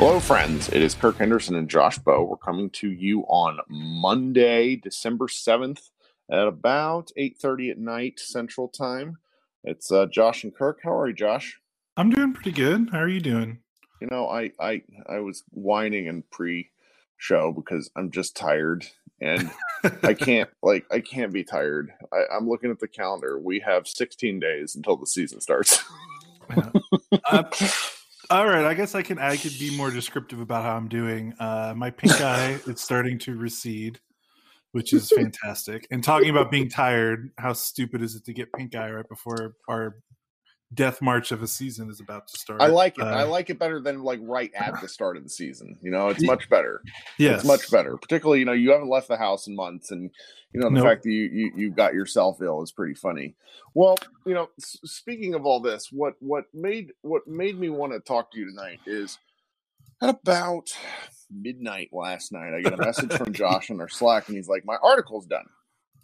Hello, friends. It is Kirk Henderson and Josh Bowe. We're coming to you on Monday, December seventh, at about eight thirty at night Central Time. It's uh, Josh and Kirk. How are you, Josh? I'm doing pretty good. How are you doing? You know, I I I was whining in pre-show because I'm just tired and I can't like I can't be tired. I, I'm looking at the calendar. We have 16 days until the season starts. uh, all right, I guess I can I could be more descriptive about how I'm doing. Uh, my pink eye is starting to recede, which is fantastic. And talking about being tired, how stupid is it to get pink eye right before our death march of a season is about to start. I like it. Uh, I like it better than like right at the start of the season. You know, it's much better. yes, It's much better. Particularly, you know, you haven't left the house in months and you know, the Nope. fact that you, you you got yourself ill is pretty funny. Well, you know, s- speaking of all this, what what made what made me want to talk to you tonight is at about midnight last night, I get a message from Josh on our Slack and he's like, My article's done.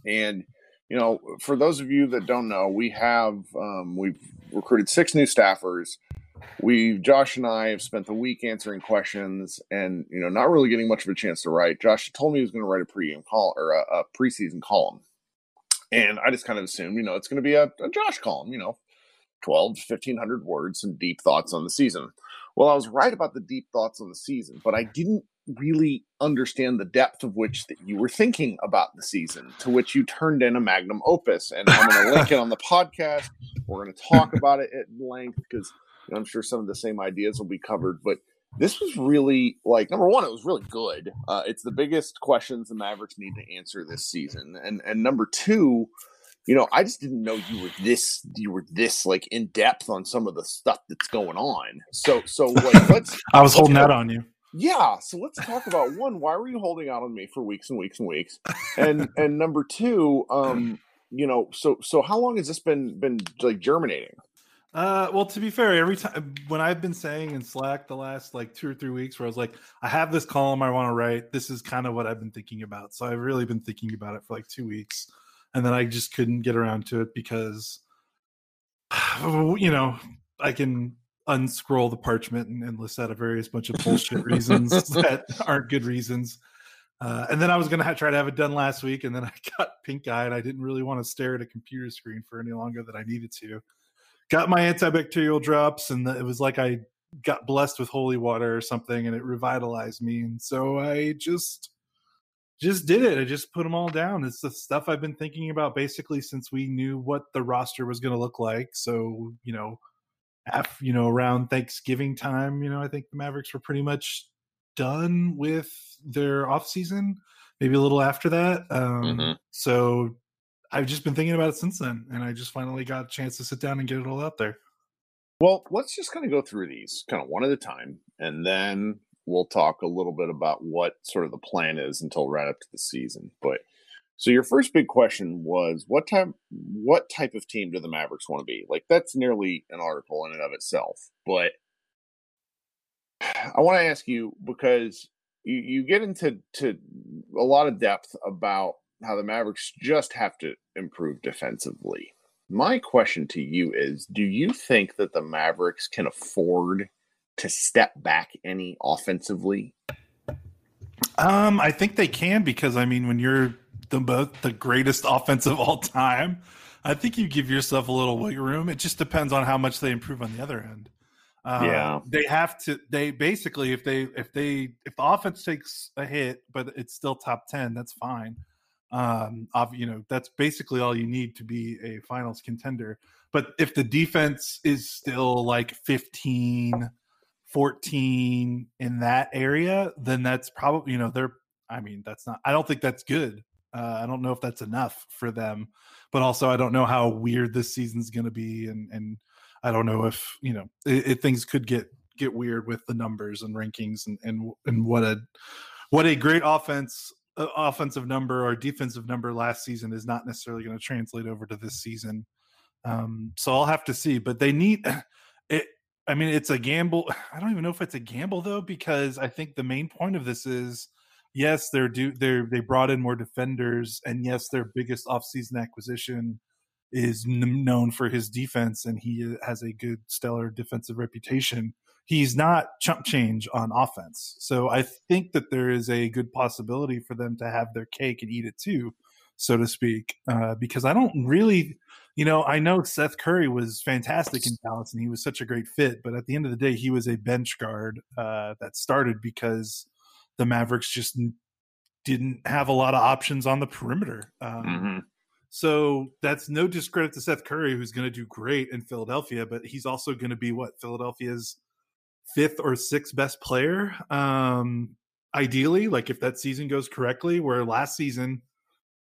And you know, for those of you that don't know, we have um, we've recruited six new staffers. We Josh and I have spent the week answering questions and you know not really getting much of a chance to write. Josh told me he was going to write a pregame call or a, a preseason column, and I just kind of assumed you know it's going to be a, a Josh column, you know, 12 to 1500 words some deep thoughts on the season. Well, I was right about the deep thoughts on the season, but I didn't really understand the depth of which that you were thinking about the season, to which you turned in a magnum opus. And I'm going to link it on the podcast. We're going to talk about it at length because I'm sure some of the same ideas will be covered. But this was really like number one, it was really good. Uh, it's the biggest questions the Mavericks need to answer this season, and and number two, you know, I just didn't know you were this you were this like in depth on some of the stuff that's going on. So so like let's I was holding let's out go- on you. Yeah, so let's talk about one. Why were you holding out on me for weeks and weeks and weeks? And and number two, um, you know, so so how long has this been been like germinating? Uh, well, to be fair, every time when I've been saying in Slack the last like two or three weeks, where I was like, I have this column I want to write. This is kind of what I've been thinking about. So I've really been thinking about it for like two weeks, and then I just couldn't get around to it because, you know, I can unscroll the parchment and, and list out a various bunch of bullshit reasons that aren't good reasons. Uh, and then I was gonna try to have it done last week, and then I got pink eye, and I didn't really want to stare at a computer screen for any longer than I needed to. Got my antibacterial drops and it was like i got blessed with holy water or something and it revitalized me and so i just just did it. I just put them all down. It's the stuff i've been thinking about basically since we knew what the roster was going to look like. So you know af, you know around thanksgiving time you know i think the mavericks were pretty much done with their off season maybe a little after that um Mhm. so I've just been thinking about it since then, and I just finally got a chance to sit down and get it all out there. Well, let's just kind of go through these kind of one at a time, and then we'll talk a little bit about what sort of the plan is until right up to the season. But so your first big question was what type what type of team do the Mavericks want to be? Like that's nearly an article in and of itself. But I want to ask you because you, you get into to a lot of depth about how the Mavericks just have to improve defensively. My question to you is Do you think that the Mavericks can afford to step back any offensively? Um, I think they can because I mean, when you're the both the greatest offense of all time, I think you give yourself a little wiggle room. It just depends on how much they improve on the other end. Uh, Yeah. they have to. They basically, if they if they if the offense takes a hit, but it's still top ten, that's fine. Um, you know, that's basically all you need to be a finals contender. But if the defense is still like 15, 14 in that area, then that's probably, you know, they're, I mean, that's not, I don't think that's good. Uh, I don't know if that's enough for them, but also I don't know how weird this season's going to be. And, and I don't know if, you know, it, it, things could get, get weird with the numbers and rankings and, and, and what a, what a great offense uh, offensive number or defensive number last season is not necessarily going to translate over to this season. Um, so I'll have to see, but they need it. I mean, it's a gamble. I don't even know if it's a gamble though, because I think the main point of this is, yes, they're do they're they brought in more defenders, and yes, their biggest offseason acquisition is n- known for his defense, and he has a good stellar defensive reputation. he's not chump change on offense. So I think that there is a good possibility for them to have their cake and eat it too, so to speak. Uh, because I don't really, you know, I know Seth Curry was fantastic in Dallas and he was such a great fit, but at the end of the day, he was a bench guard uh, that started because the Mavericks just didn't have a lot of options on the perimeter. Um, mm-hmm. So that's no discredit to Seth Curry, who's going to do great in Philadelphia, but he's also going to be what Philadelphia's fifth or sixth best player. Um, ideally, like if that season goes correctly, where last season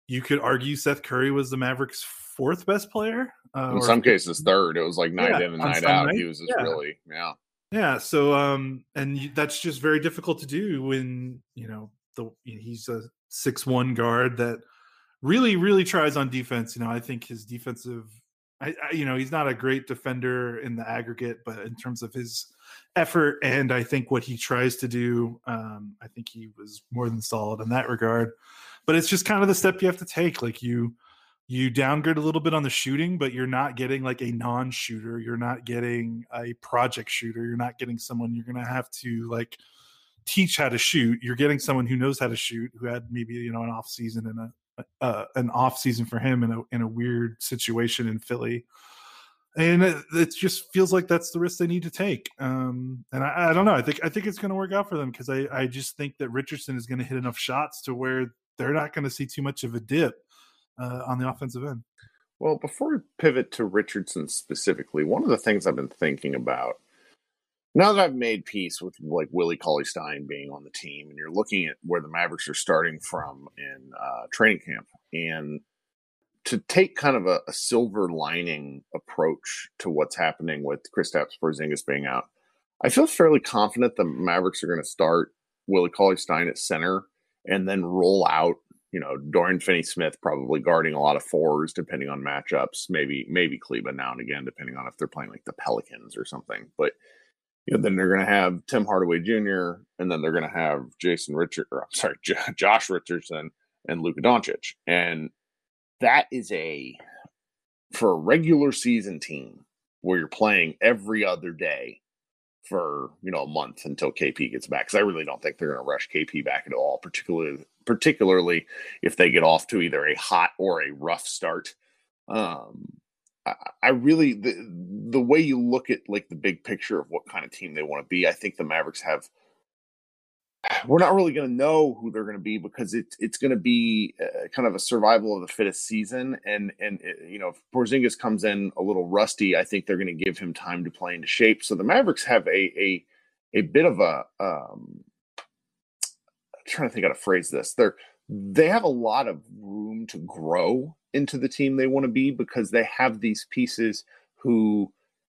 you could argue Seth Curry was the Mavericks' fourth best player. Uh, in some cases, third. It was like night yeah, in and night out. Night, he was just yeah. really, yeah. Yeah. So, um, and that's just very difficult to do when, you know, the he's a six one guard that really, really tries on defense. You know, I think his defensive I, I, you know he's not a great defender in the aggregate, but in terms of his effort and I think what he tries to do, um, I think he was more than solid in that regard. But it's just kind of the step you have to take. Like you, you downgrade a little bit on the shooting, but you're not getting like a non-shooter. You're not getting a project shooter. You're not getting someone you're going to have to like teach how to shoot. You're getting someone who knows how to shoot, who had maybe you know an off season and a uh, an off season for him in a in a weird situation in Philly, and it, it just feels like that's the risk they need to take. Um, and I, I, don't know. I think I think it's going to work out for them because I I just think that Richardson is going to hit enough shots to where they're not going to see too much of a dip uh, on the offensive end. Well, before we pivot to Richardson specifically, one of the things I've been thinking about now that I've made peace with like Willie Cauley Stein being on the team, and you're looking at where the Mavericks are starting from in uh, training camp, and to take kind of a, a, silver lining approach to what's happening with Kristaps Porzingis being out, I feel fairly confident the Mavericks are going to start Willie Cauley Stein at center, and then roll out. You know, Dorian Finney-Smith probably guarding a lot of fours, depending on matchups. Maybe, maybe Kleber now and again, depending on if they're playing like the Pelicans or something. But you know, then they're going to have Tim Hardaway Jr. and then they're going to have Jason Richard, or I'm sorry, J- Josh Richardson and Luka Doncic, and that is a for a regular season team where you're playing every other day for you know a month until KP gets back. Because I really don't think they're going to rush KP back at all, particularly particularly if they get off to either a hot or a rough start. Um, I really the the way you look at like the big picture of what kind of team they want to be. I think the Mavericks have. We're not really going to know who they're going to be because it's it's going to be uh, kind of a survival of the fittest season, and and uh, you know if Porzingis comes in a little rusty, I think they're going to give him time to play into shape. So the Mavericks have a a a bit of a um, trying to think how to phrase this. They're they have a lot of room to grow into the team they want to be because they have these pieces who,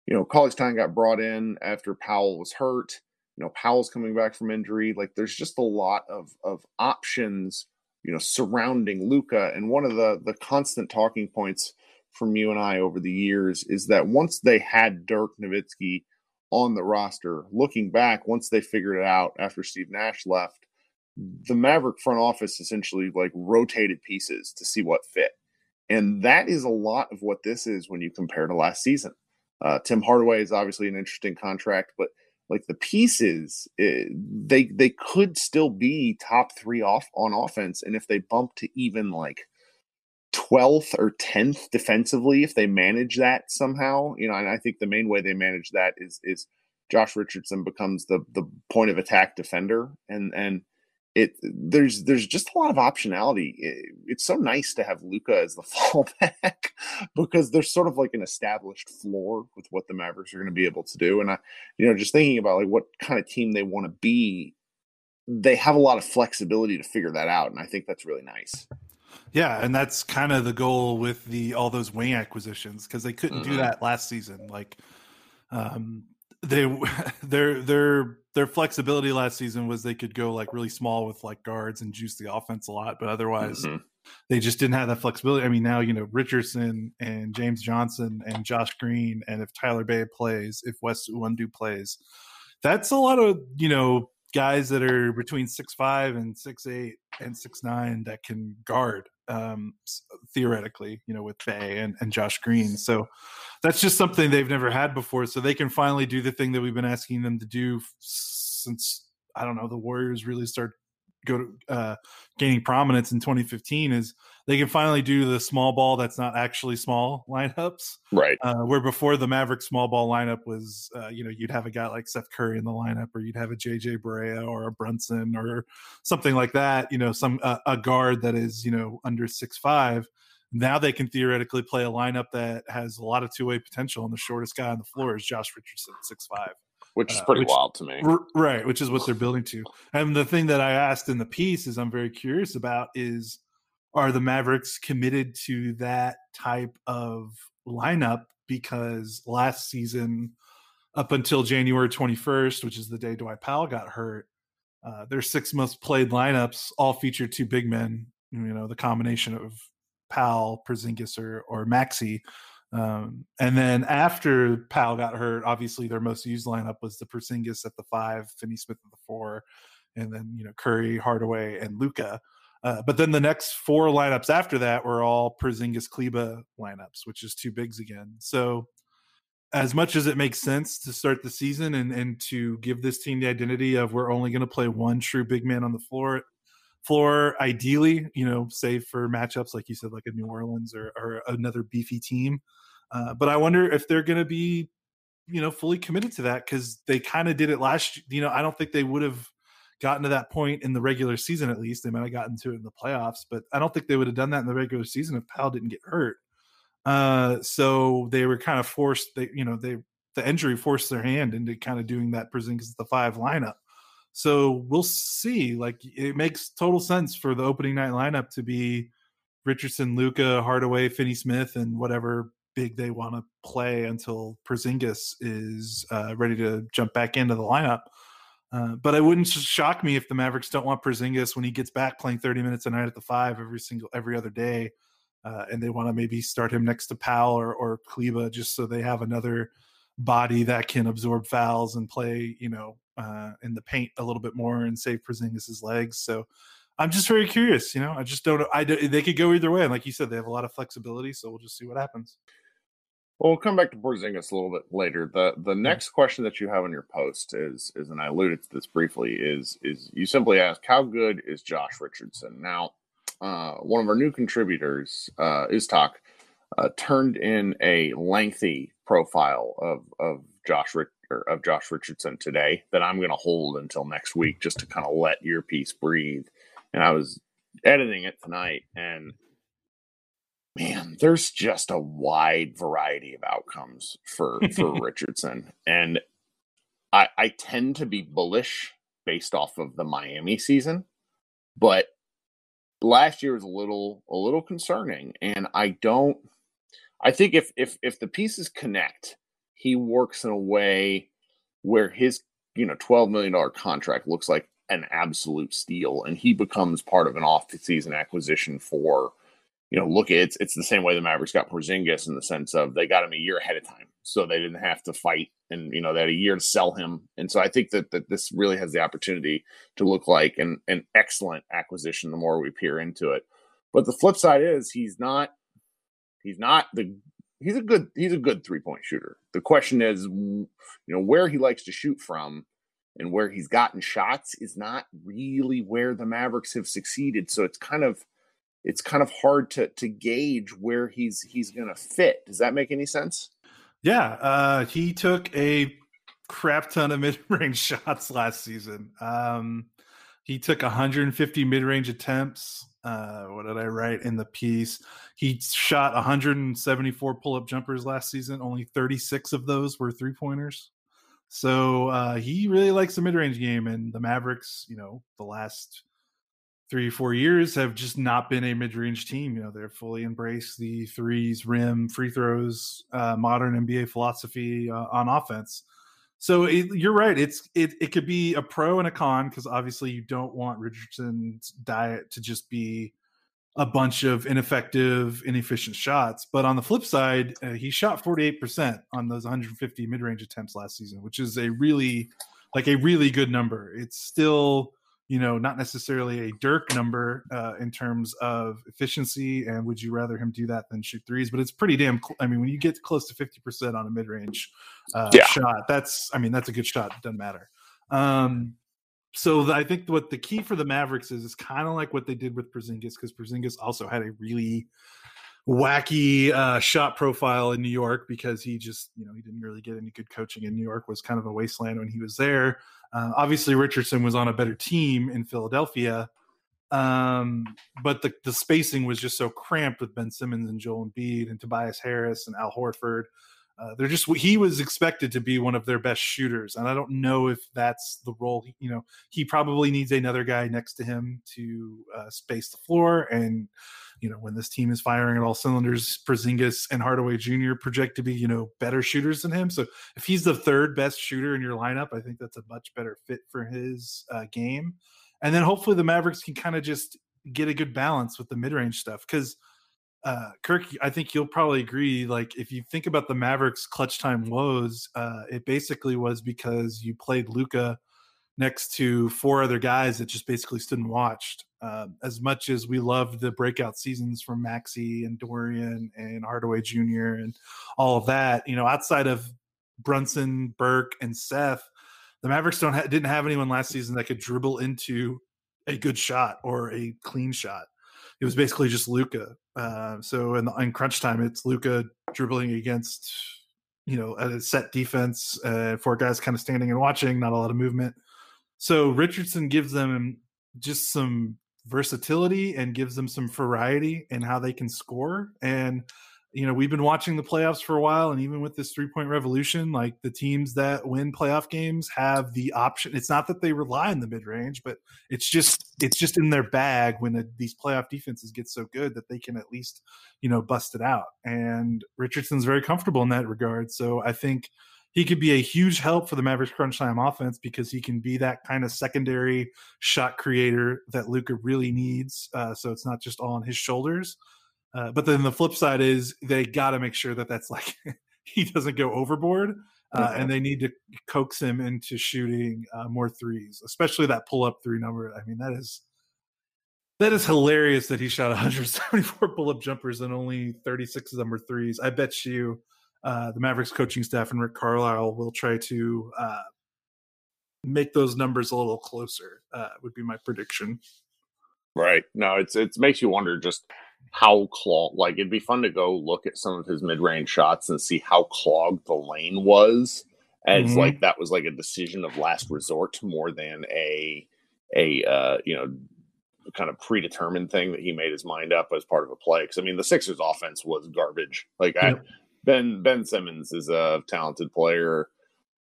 you know, Cauley Stein got brought in after Powell was hurt. You know, Powell's coming back from injury. Like there's just a lot of of options, you know, surrounding Luka. And one of the the constant talking points from you and I over the years is that once they had Dirk Nowitzki on the roster, looking back, once they figured it out after Steve Nash left, the Maverick front office essentially like rotated pieces to see what fit. And that is a lot of what this is when you compare to last season. Uh, Tim Hardaway is obviously an interesting contract, but like the pieces, it, eh, they they could still be top three off on offense, and if they bump to even like twelfth or tenth defensively, if they manage that somehow, you know, and I think the main way they manage that is is Josh Richardson becomes the the point of attack defender, and and it there's there's just a lot of optionality. It, it's so nice to have Luka as the fallback because there's sort of like an established floor with what the Mavericks are going to be able to do. And I, you know, just thinking about like what kind of team they want to be, they have a lot of flexibility to figure that out, and I think that's really nice. Yeah, and that's kind of the goal with the all those wing acquisitions because they couldn't mm-hmm. do that last season. Like, um, they their their their flexibility last season was they could go like really small with like guards and juice the offense a lot, but otherwise mm-hmm. they just didn't have that flexibility. I mean, now you know Richardson and James Johnson and Josh Green, and if Tyler Bey plays, if Wes Iwundu plays, that's a lot of you know guys that are between six five and six eight and six nine that can guard um, theoretically, you know, with Bey and, and Josh Green. So that's just something they've never had before. So they can finally do the thing that we've been asking them to do since I don't know the Warriors really start go to uh, gaining prominence in 2015 is they can finally do the small ball that's not actually small lineups. Right. Uh, where before the Maverick small ball lineup was, uh, you know, you'd have a guy like Seth Curry in the lineup, or you'd have a JJ Barea or a Brunson or something like that. You know, some uh, a guard that is you know under six five. Now they can theoretically play a lineup that has a lot of two way potential, and the shortest guy on the floor is Josh Richardson, six five which is uh, pretty uh, which, wild to me. R- right, which is what they're building to. And the thing that I asked in the piece is I'm very curious about is are the Mavericks committed to that type of lineup because last season up until January 21st, which is the day Dwight Powell got hurt, uh, their six most played lineups all featured two big men, you know, the combination of Powell, Porzingis, or, or Maxey. Um, and then after Powell got hurt, obviously their most used lineup was the Porzingis at the five, Finney Smith at the four, and then you know Curry, Hardaway, and Luka. Uh, but then the next four lineups after that were all Porzingis Kleber lineups, which is two bigs again. So as much as it makes sense to start the season and and to give this team the identity of we're only going to play one true big man on the floor floor ideally you know save for matchups like you said like a new orleans or, or another beefy team uh, but I wonder if they're going to be, you know, fully committed to that because they kind of did it last. You know, I don't think they would have gotten to that point in the regular season. At least they might have gotten to it in the playoffs, but I don't think they would have done that in the regular season if Powell didn't get hurt. Uh, so they were kind of forced. They, you know, they the injury forced their hand into kind of doing that Porzingis the five lineup. So we'll see. Like it makes total sense for the opening night lineup to be Richardson, Luka, Hardaway, Finney Smith, and whatever big they want to play until Porzingis is uh, ready to jump back into the lineup. Uh, but it wouldn't shock me if the Mavericks don't want Porzingis when he gets back playing 30 minutes a night at the five every single every other day, uh, and they want to maybe start him next to Powell or or Kleber just so they have another body that can absorb fouls and play, you know, uh, in the paint a little bit more and save Porzingis's legs. So I'm just very curious. You know, I just don't. I do, they could go either way, and like you said, they have a lot of flexibility. So we'll just see what happens. Well, we'll come back to Porzingis a little bit later. the The next question that you have in your post is is, and I alluded to this briefly, is is you simply ask how good is Josh Richardson? Now, uh, one of our new contributors, uh, is talk, uh, turned in a lengthy profile of of Josh Rich- of Josh Richardson today that I'm going to hold until next week just to kind of let your piece breathe. And I was editing it tonight, and man, there's just a wide variety of outcomes for for Richardson, and I I tend to be bullish based off of the Miami season, but last year was a little a little concerning, and I don't. I think if if if the pieces connect, he works in a way where his you know twelve million dollar contract looks like an absolute steal, and he becomes part of an off season acquisition for you know, look, it's it's the same way the Mavericks got Porzingis in the sense of they got him a year ahead of time, so they didn't have to fight, and you know they had a year to sell him, and so I think that that this really has the opportunity to look like an an excellent acquisition the more we peer into it. But the flip side is he's not he's not the he's a good he's a good three point shooter. The question is, you know, where he likes to shoot from and where he's gotten shots is not really where the Mavericks have succeeded. So it's kind of it's kind of hard to to gauge where he's he's going to fit. Does that make any sense? Yeah, uh, he took a crap ton of mid range shots last season. Um, he took 150 mid range attempts. Uh, what did I write in the piece? He shot 174 pull up jumpers last season. Only 36 of those were three pointers. So uh, he really likes the mid range game, and the Mavericks, you know, the last three four years have just not been a mid-range team. You know they're fully embraced the threes rim free throws uh, modern nba philosophy uh, on offense. So it, you're right it's it, it could be a pro and a con because obviously you don't want richardson's diet to just be a bunch of ineffective inefficient shots. But on the flip side uh, he shot 48% on those 150 mid-range attempts last season which is a really like a really good number. It's still you know, not necessarily a Dirk number uh, in terms of efficiency. And would you rather him do that than shoot threes? But it's pretty damn. Cl- I mean, when you get close to fifty percent on a mid range uh, yeah. shot, that's. I mean, that's a good shot. It doesn't matter. Um, so the, I think what the key for the Mavericks is is kind of like what they did with Porzingis because Porzingis also had a really wacky uh, shot profile in New York because he just you know he didn't really get any good coaching in New York was kind of a wasteland when he was there. Uh, obviously, Richardson was on a better team in Philadelphia, um, but the the spacing was just so cramped with Ben Simmons and Joel Embiid and Tobias Harris and Al Horford. Uh, they're just he was expected to be one of their best shooters, and I don't know if that's the role. You know, he probably needs another guy next to him to uh, space the floor. And you know, when this team is firing at all cylinders, Porzingis and Hardaway Jr. project to be you know better shooters than him. So if he's the third best shooter in your lineup, I think that's a much better fit for his uh, game. And then hopefully the Mavericks can kind of just get a good balance with the mid range stuff because uh, Kirk, I think you'll probably agree. Like, if you think about the Mavericks' clutch time woes, uh, it basically was because you played Luka next to four other guys that just basically stood and watched. Uh, as much as we loved the breakout seasons from Maxi and Dorian and Hardaway Jr. and all of that, you know, outside of Brunson, Burke, and Seth, the Mavericks don't ha- didn't have anyone last season that could dribble into a good shot or a clean shot it was basically just Luka. Uh, so in, the, in crunch time, it's Luka dribbling against you know a set defense, uh, four guys kind of standing and watching, not a lot of movement. So Richardson gives them just some versatility and gives them some variety in how they can score. And you know, we've been watching the playoffs for a while, and even with this three point revolution, like the teams that win playoff games have the option. It's not that they rely on the mid range, but it's just it's just in their bag when the, these playoff defenses get so good that they can at least you know bust it out. And Richardson's very comfortable in that regard. So I think he could be a huge help for the Mavericks crunch time offense because he can be that kind of secondary shot creator that Luka really needs. Uh, so it's not just all on his shoulders. Uh, but then the flip side is they got to make sure that that's like he doesn't go overboard, uh, and they need to coax him into shooting uh, more threes, especially that pull up three number. I mean, that is that is hilarious that he shot 174 pull up jumpers and only 36 of them were threes. I bet you uh, the Mavericks coaching staff and Rick Carlisle will try to uh, make those numbers a little closer. would be my prediction. Right. No, it's it makes you wonder just how clogged like it'd be fun to go look at some of his mid-range shots and see how clogged the lane was as mm-hmm. like that was like a decision of last resort more than a a uh you know kind of predetermined thing that he made his mind up as part of a play because i mean the sixers offense was garbage like I, ben ben simmons is a talented player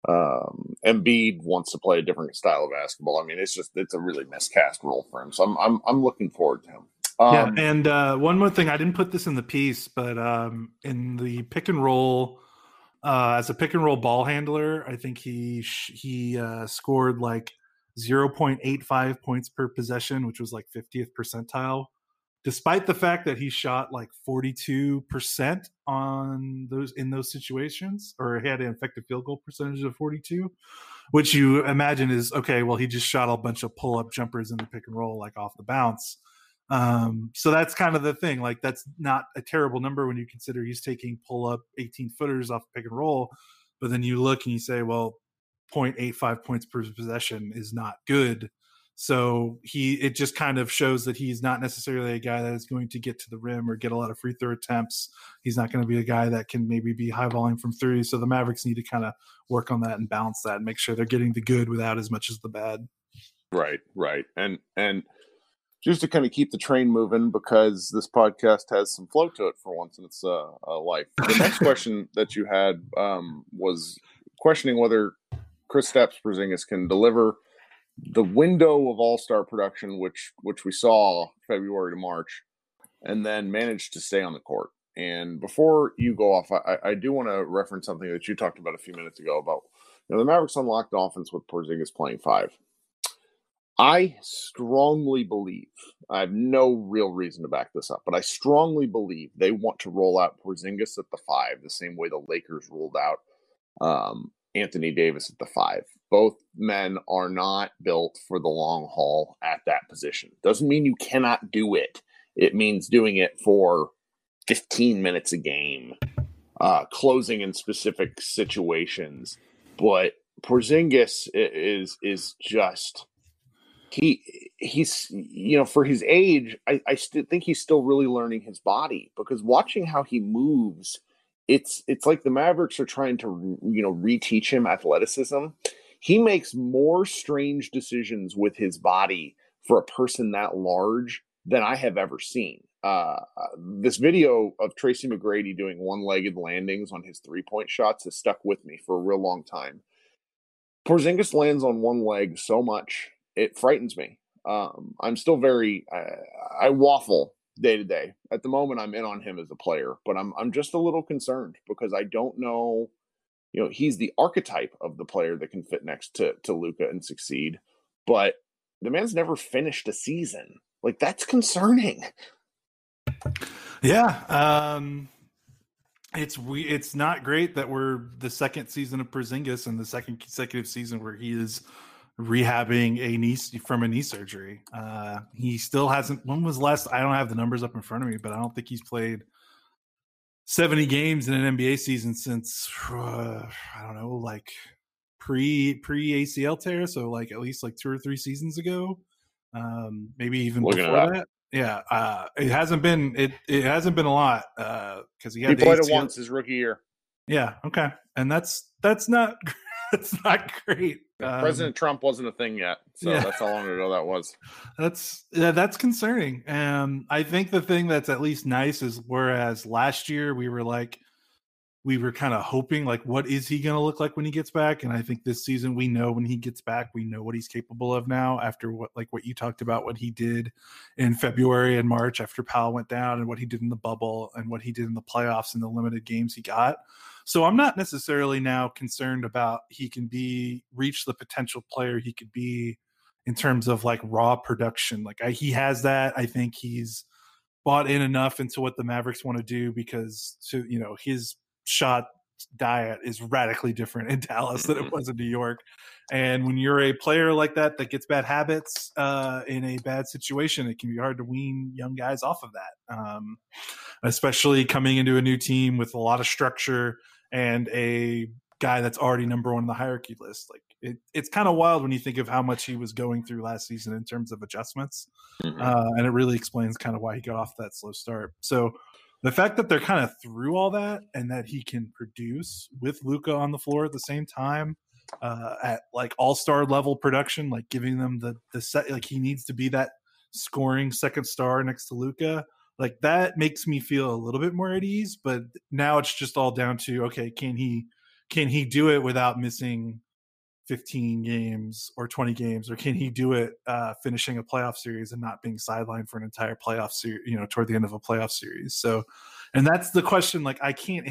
um Embiid wants to play a different style of basketball. I mean, it's just it's a really miscast role for him. So I'm I'm I'm looking forward to him. Um, yeah, and uh, one more thing, I didn't put this in the piece, but um, in the pick and roll, uh, as a pick and roll ball handler, I think he he uh, scored like zero point eight five points per possession, which was like fiftieth percentile. Despite the fact that he shot like forty two percent on those in those situations, or had an effective field goal percentage of forty two, which you imagine is okay. Well, he just shot a bunch of pull up jumpers in the pick and roll, like off the bounce um, so that's kind of the thing. Like that's not a terrible number when you consider he's taking pull up 18 footers off pick and roll. But then you look and you say, well, 0.85 points per possession is not good. So he it just kind of shows that he's not necessarily a guy that is going to get to the rim or get a lot of free throw attempts. He's not going to be a guy that can maybe be high volume from three. So the Mavericks need to kind of work on that and balance that and make sure they're getting the good without as much as the bad. Right, right. And and just to kind of keep the train moving because this podcast has some flow to it for once in its uh, uh, life. The next question that you had um, was questioning whether Kristaps Porzingis can deliver the window of All Star production, which which we saw February to March, and then managed to stay on the court. And before you go off, I, I do want to reference something that you talked about a few minutes ago about you know the Mavericks unlocked offense with Porzingis playing five. I strongly believe, I have no real reason to back this up, but I strongly believe they want to roll out Porzingis at the five, the same way the Lakers rolled out um, Anthony Davis at the five. Both men are not built for the long haul at that position. Doesn't mean you cannot do it. It means doing it for 15 minutes a game, uh, closing in specific situations. But Porzingis is is just he he's you know for his age, I, I still think he's still really learning his body because watching how he moves it's it's like the Mavericks are trying to you know reteach him athleticism. He makes more strange decisions with his body for a person that large than I have ever seen. Uh, this video of Tracy McGrady doing one-legged landings on his three-point shots has stuck with me for a real long time. Porzingis lands on one leg so much it frightens me. Um, I'm still very I, I waffle day to day. At the moment, I'm in on him as a player, but I'm I'm just a little concerned because I don't know. You know, he's the archetype of the player that can fit next to to Luka and succeed, but the man's never finished a season. Like that's concerning. Yeah, um, it's we. It's not great that we're the second season of Porzingis and the second consecutive season where he is rehabbing a knee from a knee surgery. Uh, he still hasn't. When was last? I don't have the numbers up in front of me, but I don't think he's played seventy games in an NBA season since uh, I don't know, like pre pre ACL tear. So like at least like two or three seasons ago, um, maybe even Looking before that. Yeah, uh, it hasn't been it. It hasn't been a lot because uh, he had he played ACL. it once his rookie year. Yeah. Okay. And that's that's not that's not great. Um, President Trump wasn't a thing yet, so yeah. that's how long ago that was. That's yeah, that's concerning. And I think the thing that's at least nice is whereas last year we were like we were kind of hoping like what is he going to look like when he gets back and i think this season we know when he gets back we know what he's capable of now after what like what you talked about what he did in february and march after powell went down and what he did in the bubble and what he did in the playoffs and the limited games he got so I'm not necessarily now concerned about he can be reach the potential player he could be in terms of like raw production. Like I, he has that. I think he's bought in enough into what the Mavericks want to do because to you know his shot diet is radically different in Dallas than it was in New York. And when you're a player like that that gets bad habits uh, in a bad situation, it can be hard to wean young guys off of that. Um, especially coming into a new team with a lot of structure and a guy that's already number one on the hierarchy list. Like it, it's kind of wild when you think of how much he was going through last season in terms of adjustments, mm-hmm. uh, and it really explains kind of why he got off that slow start. So the fact that they're kind of through all that and that he can produce with Luka on the floor at the same time uh, at like all star level production, like giving them the the set, like he needs to be that scoring second star next to Luka like that makes me feel a little bit more at ease but now it's just all down to okay can he can he do it without missing 15 games or 20 games or can he do it uh, finishing a playoff series and not being sidelined for an entire playoff series you know toward the end of a playoff series so and that's the question like i can't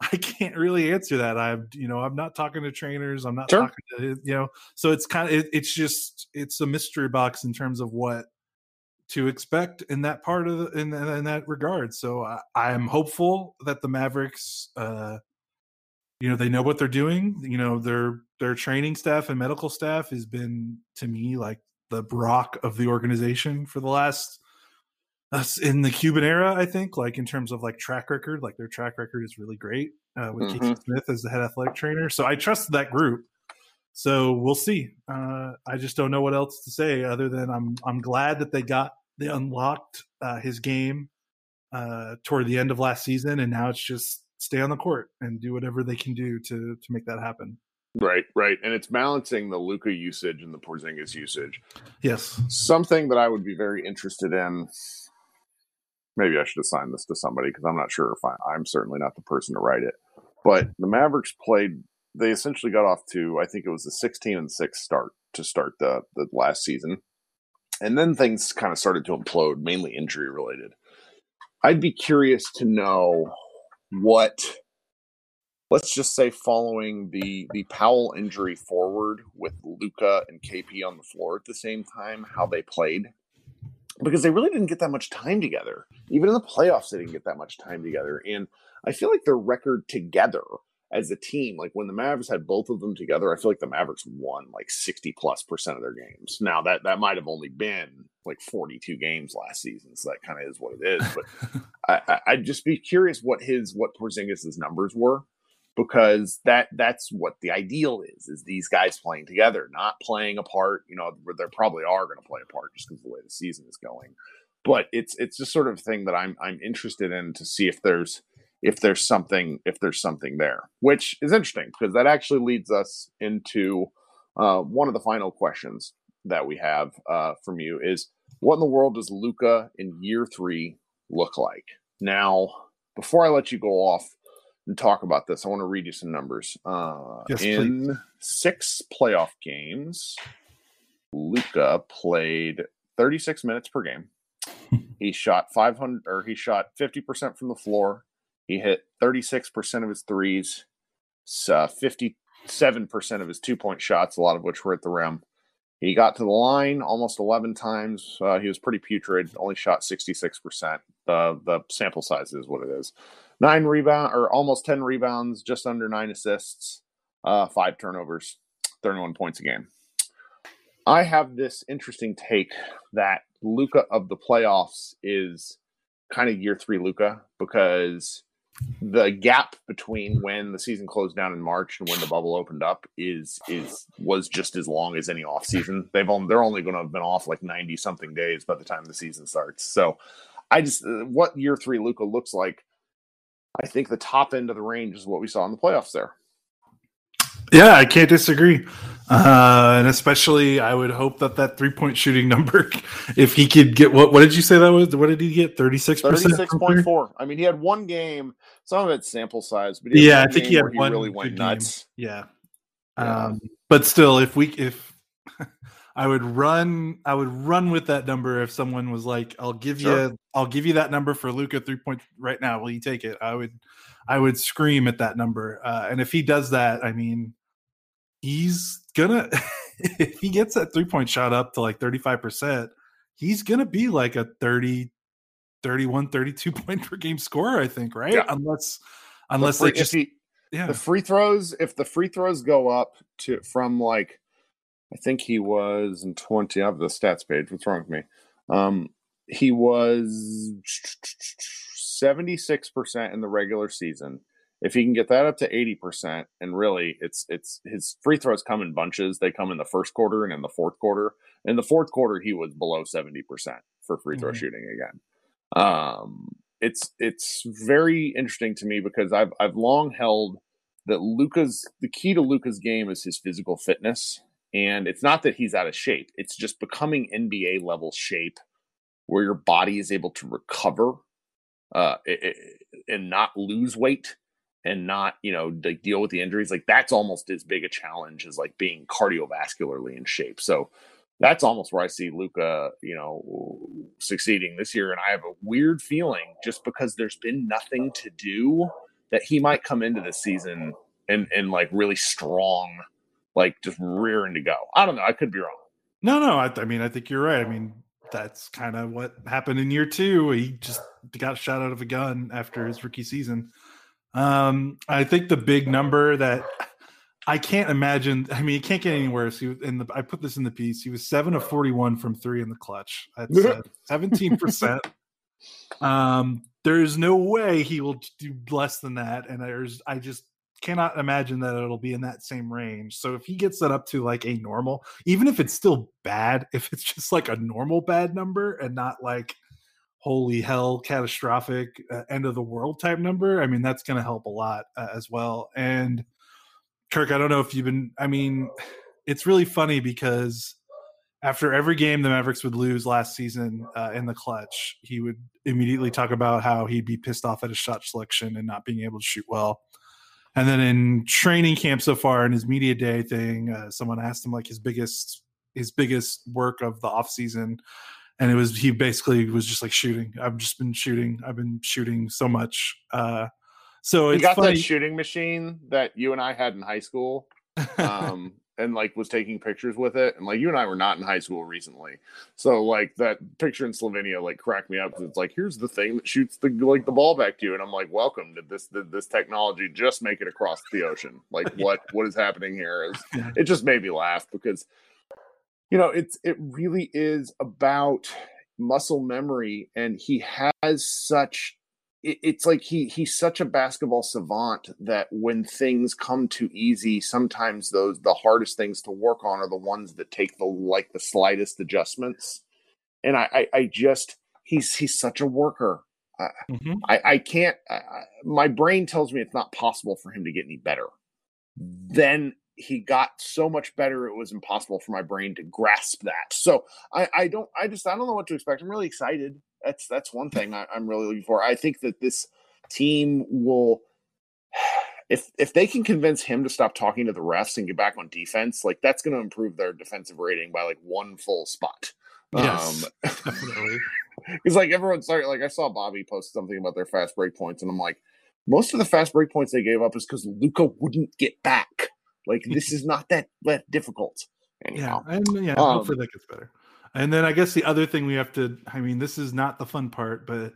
i can't really answer that i'm you know i'm not talking to trainers i'm not sure. talking to you know so it's kind of it, it's just it's a mystery box in terms of what to expect in that part of the, in, in that regard. So I, am hopeful that the Mavericks, uh, you know, they know what they're doing. You know, their their training staff and medical staff has been to me like the Brock of the organization for the last us in the Cuban era. I think, like in terms of like track record, like their track record is really great uh, with mm-hmm. Keith Smith as the head athletic trainer. So I trust that group. So we'll see. Uh, I just don't know what else to say other than I'm I'm glad that they got they unlocked uh, his game uh, toward the end of last season, and now it's just stay on the court and do whatever they can do to to make that happen. Right, right, and it's balancing the Luka usage and the Porzingis usage. Yes, something that I would be very interested in. Maybe I should assign this to somebody because I'm not sure if I, I'm certainly not the person to write it. But the Mavericks played. They essentially got off to I think it was a 16 and six start to start the the last season and then things kind of started to implode, mainly injury related. I'd be curious to know what, let's just say, following the the Powell injury forward with Luka and KP on the floor at the same time, how they played, because they really didn't get that much time together. Even in the playoffs, they didn't get that much time together, and I feel like their record together as a team, like when the Mavericks had both of them together, I feel like the Mavericks won like 60 plus percent of their games. Now that that might have only been like 42 games last season, so that kind of is what it is. But I, I'd just be curious what his what Porzingis's numbers were because that that's what the ideal is is these guys playing together, not playing apart. You know, where they probably are going to play apart just because the way the season is going. But it's it's just sort of thing that I'm I'm interested in to see if there's if there's something if there's something there, which is interesting because that actually leads us into uh, one of the final questions that we have uh, from you is what in the world does Luka in year three look like? Now, before I let you go off and talk about this, I want to read you some numbers. Uh, Yes, in please. six playoff games, Luka played 36 minutes per game. he shot 500 or he shot 50% from the floor. He hit 36% of his threes, uh, 57% of his two point shots, a lot of which were at the rim. He got to the line almost 11 times. Uh, he was pretty putrid, only shot 66%. The, the sample size is what it is. Nine rebound or almost 10 rebounds, just under nine assists, uh, five turnovers, 31 points a game. I have this interesting take that Luka of the playoffs is kind of year three Luka because the gap between when the season closed down in March and when the bubble opened up is is was just as long as any off season. They've only they're only going to have been off like ninety something days by the time the season starts. So, I just uh, what year three Luka looks like. I think the top end of the range is what we saw in the playoffs there. Yeah, I can't disagree. Uh, and especially, I would hope that that three point shooting number, if he could get what, what did you say that was? What did he get? 36%? Thirty-six point four. I mean, he had one game. Some of it's sample size, but Yeah, I think he had one really went game. nuts. Yeah. Yeah. Um, but still, if we, if I would run, I would run with that number if someone was like, I'll give Sure. you, I'll give you that number for Luka three point right now. Will you take it? I would, I would scream at that number. Uh, and if he does that, I mean, he's gonna, if he gets that three point shot up to like 35%, he's gonna be like a 30, 31, 32 point per game scorer, I think, right? Yeah. Unless, The unless free- they just, he, yeah. the free throws, if the free throws go up to from like, I think he was in twenty. I have the stats page. What's wrong with me? Um, he was seventy six percent in the regular season. If he can get that up to eighty percent, and really, it's it's his free throws come in bunches. They come in the first quarter and in the fourth quarter. In the fourth quarter, he was below seventy percent for free throw Mhm. shooting again. Um, it's it's very interesting to me because I've I've long held that Luka's the key to Luka's game is his physical fitness, and it's not that he's out of shape. It's just becoming NBA level shape, where your body is able to recover, uh, i- i- and not lose weight, and not you know like deal with the injuries. Like that's almost as big a challenge as like being cardiovascularly in shape. So that's almost where I see Luka, you know, succeeding this year. And I have a weird feeling just because there's been nothing to do that he might come into this season and and like really strong, like just rearing to go. I don't know. I could be wrong. No, no. I, I mean, I think you're right. I mean, that's kind of what happened in year two. He just got shot out of a gun after his rookie season. Um, I think the big number that I can't imagine. I mean, it can't get any worse. He was in the. I put this in the piece. He was seven of forty-one from three in the clutch. That's seventeen percent. Um, there's no way he will do less than that, and there's. I just cannot imagine that it'll be in that same range. So if he gets that up to like a normal, even if it's still bad, if it's just like a normal bad number and not like holy hell catastrophic uh, end of the world type number, I mean that's going to help a lot uh, as well. And Kirk, I don't know if you've been I mean it's really funny because after every game the Mavericks would lose last season uh, in the clutch, he would immediately talk about how he'd be pissed off at his shot selection and not being able to shoot well. And then in training camp so far in his media day thing, uh, someone asked him like his biggest his biggest work of the off season, and it was he basically was just like shooting. I've just been shooting. I've been shooting so much. Uh, so He it's got funny. that shooting machine that you and I had in high school. um, and like was taking pictures with it. And like you and I were not in high school recently, so like that picture in Slovenia like cracked me up because it's like here's the thing that shoots the like the ball back to you, and I'm like, welcome. Did this did this technology just make it across the ocean? Like what what is happening here? Is it just made me laugh because you know it's it really is about muscle memory, and he has such it's like he he's such a basketball savant that when things come too easy sometimes those the hardest things to work on are the ones that take the like the slightest adjustments and i i, I just he's he's such a worker mm-hmm. I, I can't I, my brain tells me it's not possible for him to get any better then he got so much better it was impossible for my brain to grasp that so i i don't i just i don't know what to expect i'm really excited that's that's one thing I, am really looking for. I think that this team will, if if they can convince him to stop talking to the refs and get back on defense, like that's going to improve their defensive rating by like one full spot. Yes, um, definitely. Because like everyone's sorry, like I saw Bobby post something about their fast break points, and I'm like, most of the fast break points they gave up is because Luka wouldn't get back. Like this is not that that difficult. Anyhow. Yeah, and yeah, um, hopefully that gets better. And then I guess the other thing we have to I mean, this is not the fun part, but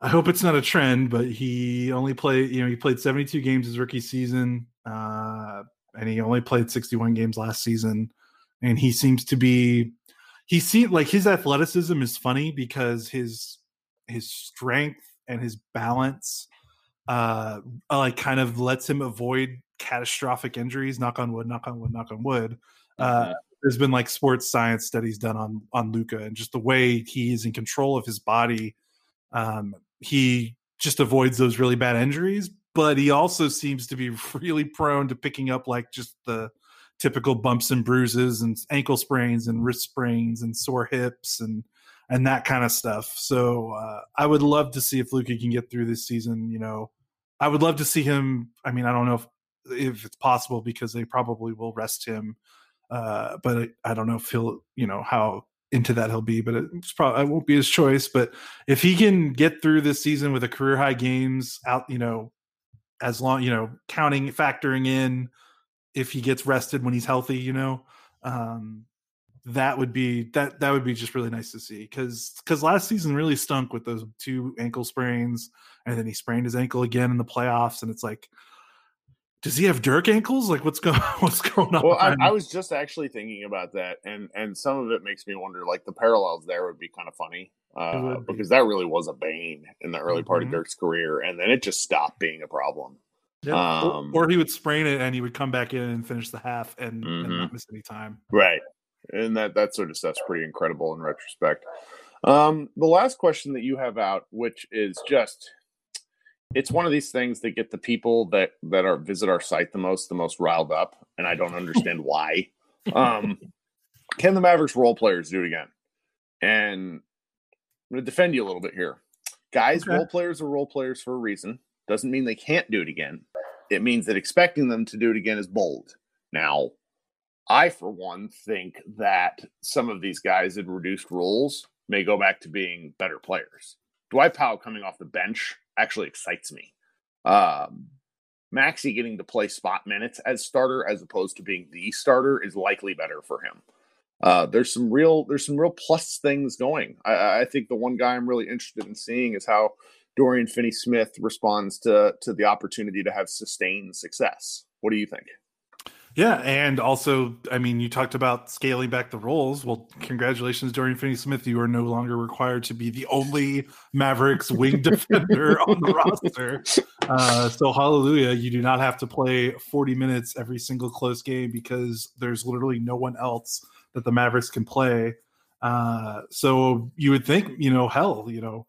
I hope it's not a trend, but he only played, you know, he played 72 games his rookie season, uh, and he only played 61 games last season. And he seems to be, he seems like his athleticism is funny because his his strength and his balance, uh, like kind of lets him avoid catastrophic injuries. Knock on wood, knock on wood, knock on wood. Uh, there's been like sports science studies done on on Luka and just the way he is in control of his body. Um, he just avoids those really bad injuries, but he also seems to be really prone to picking up like just the typical bumps and bruises and ankle sprains and wrist sprains and sore hips and and that kind of stuff. So uh, I would love to see if Luka can get through this season. You know, I would love to see him. I mean, I don't know if if it's possible because they probably will rest him uh, but I don't know if he'll, you know, how into that he'll be, but it's probably it won't be his choice. But if he can get through this season with a career high games out, you know, as long, you know, counting, factoring in if he gets rested when he's healthy, you know, um, that would be that that would be just really nice to see because because last season really stunk with those two ankle sprains and then he sprained his ankle again in the playoffs and it's like does he have Dirk ankles? Like what's going what's going on? Well, I, I, was just actually thinking about that, and and some of it makes me wonder. Like the parallels there would be kind of funny uh, be. because that really was a bane in the early part mm-hmm. of Dirk's career, and then it just stopped being a problem. Yeah. Um, or, or, he would sprain it and he would come back in and finish the half and, mm-hmm. and not miss any time. Right, and that that sort of stuff's pretty incredible in retrospect. Um, the last question that you have out, which is just it's one of these things that get the people that that are visit our site the most the most riled up, and I don't understand why. Um, can the Mavericks role players do it again? And I'm going to defend you a little bit here, guys. Okay. Role players are role players for a reason. Doesn't mean they can't do it again. It means that expecting them to do it again is bold. Now, I, for one, think that some of these guys in reduced roles may go back to being better players. Dwight Powell coming off the bench actually excites me. Um, Maxi getting to play spot minutes as starter as opposed to being the starter is likely better for him. Uh, there's some real there's some real plus things going. I, I, think the one guy I'm really interested in seeing is how Dorian Finney-Smith responds to to the opportunity to have sustained success. What do you think? Yeah, and also, I mean, you talked about scaling back the roles. Well, congratulations, Dorian Finney-Smith. You are no longer required to be the only Mavericks wing defender on the roster. Uh, so, hallelujah! You do not have to play 40 minutes every single close game because there's literally no one else that the Mavericks can play. Uh, so you would think, you know, hell, you know,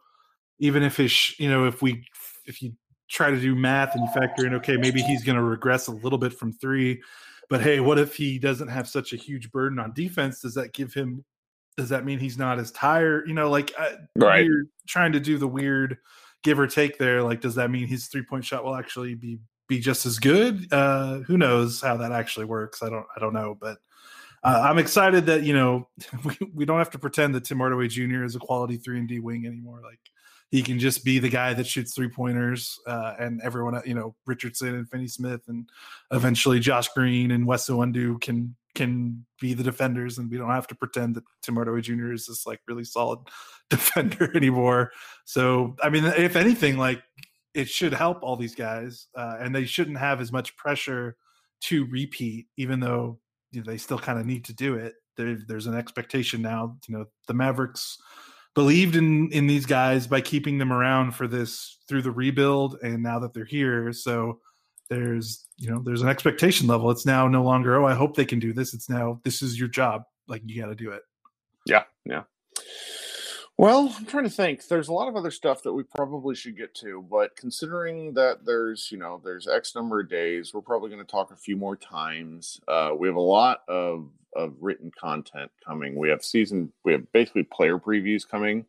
even if his, you know, if we, if you try to do math and you factor in, okay, maybe he's going to regress a little bit from three but hey, what if he doesn't have such a huge burden on defense? Does that give him? Does that mean he's not as tired? You know, like uh, right. you're trying to do the weird give or take there. Like, does that mean his three point shot will actually be be just as good? Uh, who knows how that actually works? I don't I don't know, but uh, I'm excited that you know we, we don't have to pretend that Tim Hardaway Jr. is a quality three and D wing anymore. Like he can just be the guy that shoots three pointers, uh, and everyone, you know, Richardson and Finney Smith, and eventually Josh Green and Wes Iwundu can can be the defenders, and we don't have to pretend that Tim Hardaway Jr. is this like really solid defender anymore. So, I mean, if anything, like it should help all these guys, uh, and they shouldn't have as much pressure to repeat, even though you know, they still kind of need to do it. There, there's an expectation now. You know, the Mavericks believed in in these guys by keeping them around for this through the rebuild, and now that they're here, so there's you know there's an expectation level. It's now no longer oh I hope they can do this. It's now this is your job. Like you got to do it. Yeah, yeah. Well, I'm trying to think. There's a lot of other stuff that we probably should get to, but considering that there's, you know, there's X number of days, we're probably going to talk a few more times. Uh, we have a lot of of written content coming. We have season, we have basically player previews coming,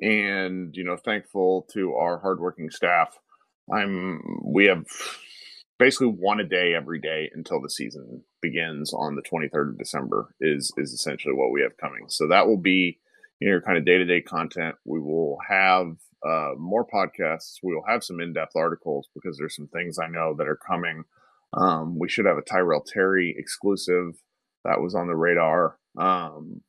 and you know, thankful to our hardworking staff. I'm we have basically one a day every day until the season begins on the 23rd of December is is essentially what we have coming. So that will be you know kind of day to day content. We will have uh, more podcasts. We will have some in depth articles because there's some things I know that are coming. Um, we should have a Tyrell Terry exclusive that was on the radar. Um,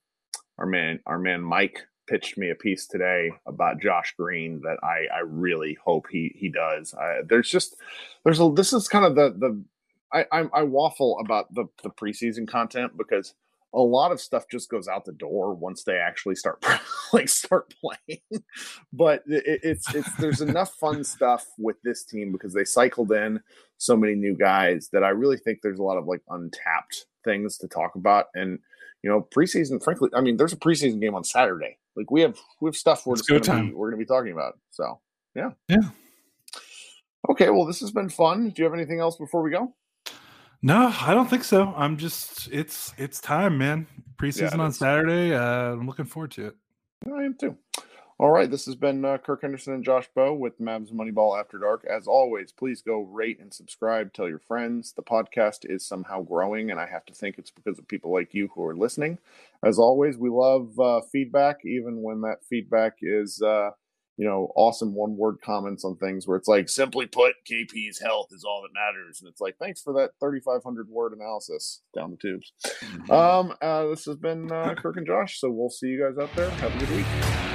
our man, our man Mike pitched me a piece today about Josh Green that I, I really hope he he does. There's just there's a this is kind of the the I, I, I waffle about the the preseason content because a lot of stuff just goes out the door once they actually start like start playing. but it, it's it's there's enough fun stuff with this team because they cycled in so many new guys that I really think there's a lot of like untapped things to talk about. And you know, preseason, frankly, I mean, there's a preseason game on Saturday. Like we have we have stuff we're just gonna be, we're going to be talking about. So yeah, yeah. Okay, well, this has been fun. Do you have anything else before we go? No, I don't think so. I'm just it's it's time, man. Preseason yeah, on Saturday. Uh, I'm looking forward to it. I am too. All right, this has been uh, Kirk Henderson and Josh Bowe with Mavs Moneyball After Dark. As always, please go rate and subscribe. Tell your friends. The podcast is somehow growing, and I have to think it's because of people like you who are listening. As always, we love uh, feedback, even when that feedback is, uh, you know, awesome one word comments on things where it's like, simply put, KP's health is all that matters. And it's like, thanks for that 3,500 word analysis down the tubes. Mm-hmm. Um, uh, this has been uh, Kirk and Josh, so we'll see you guys out there. Have a good week.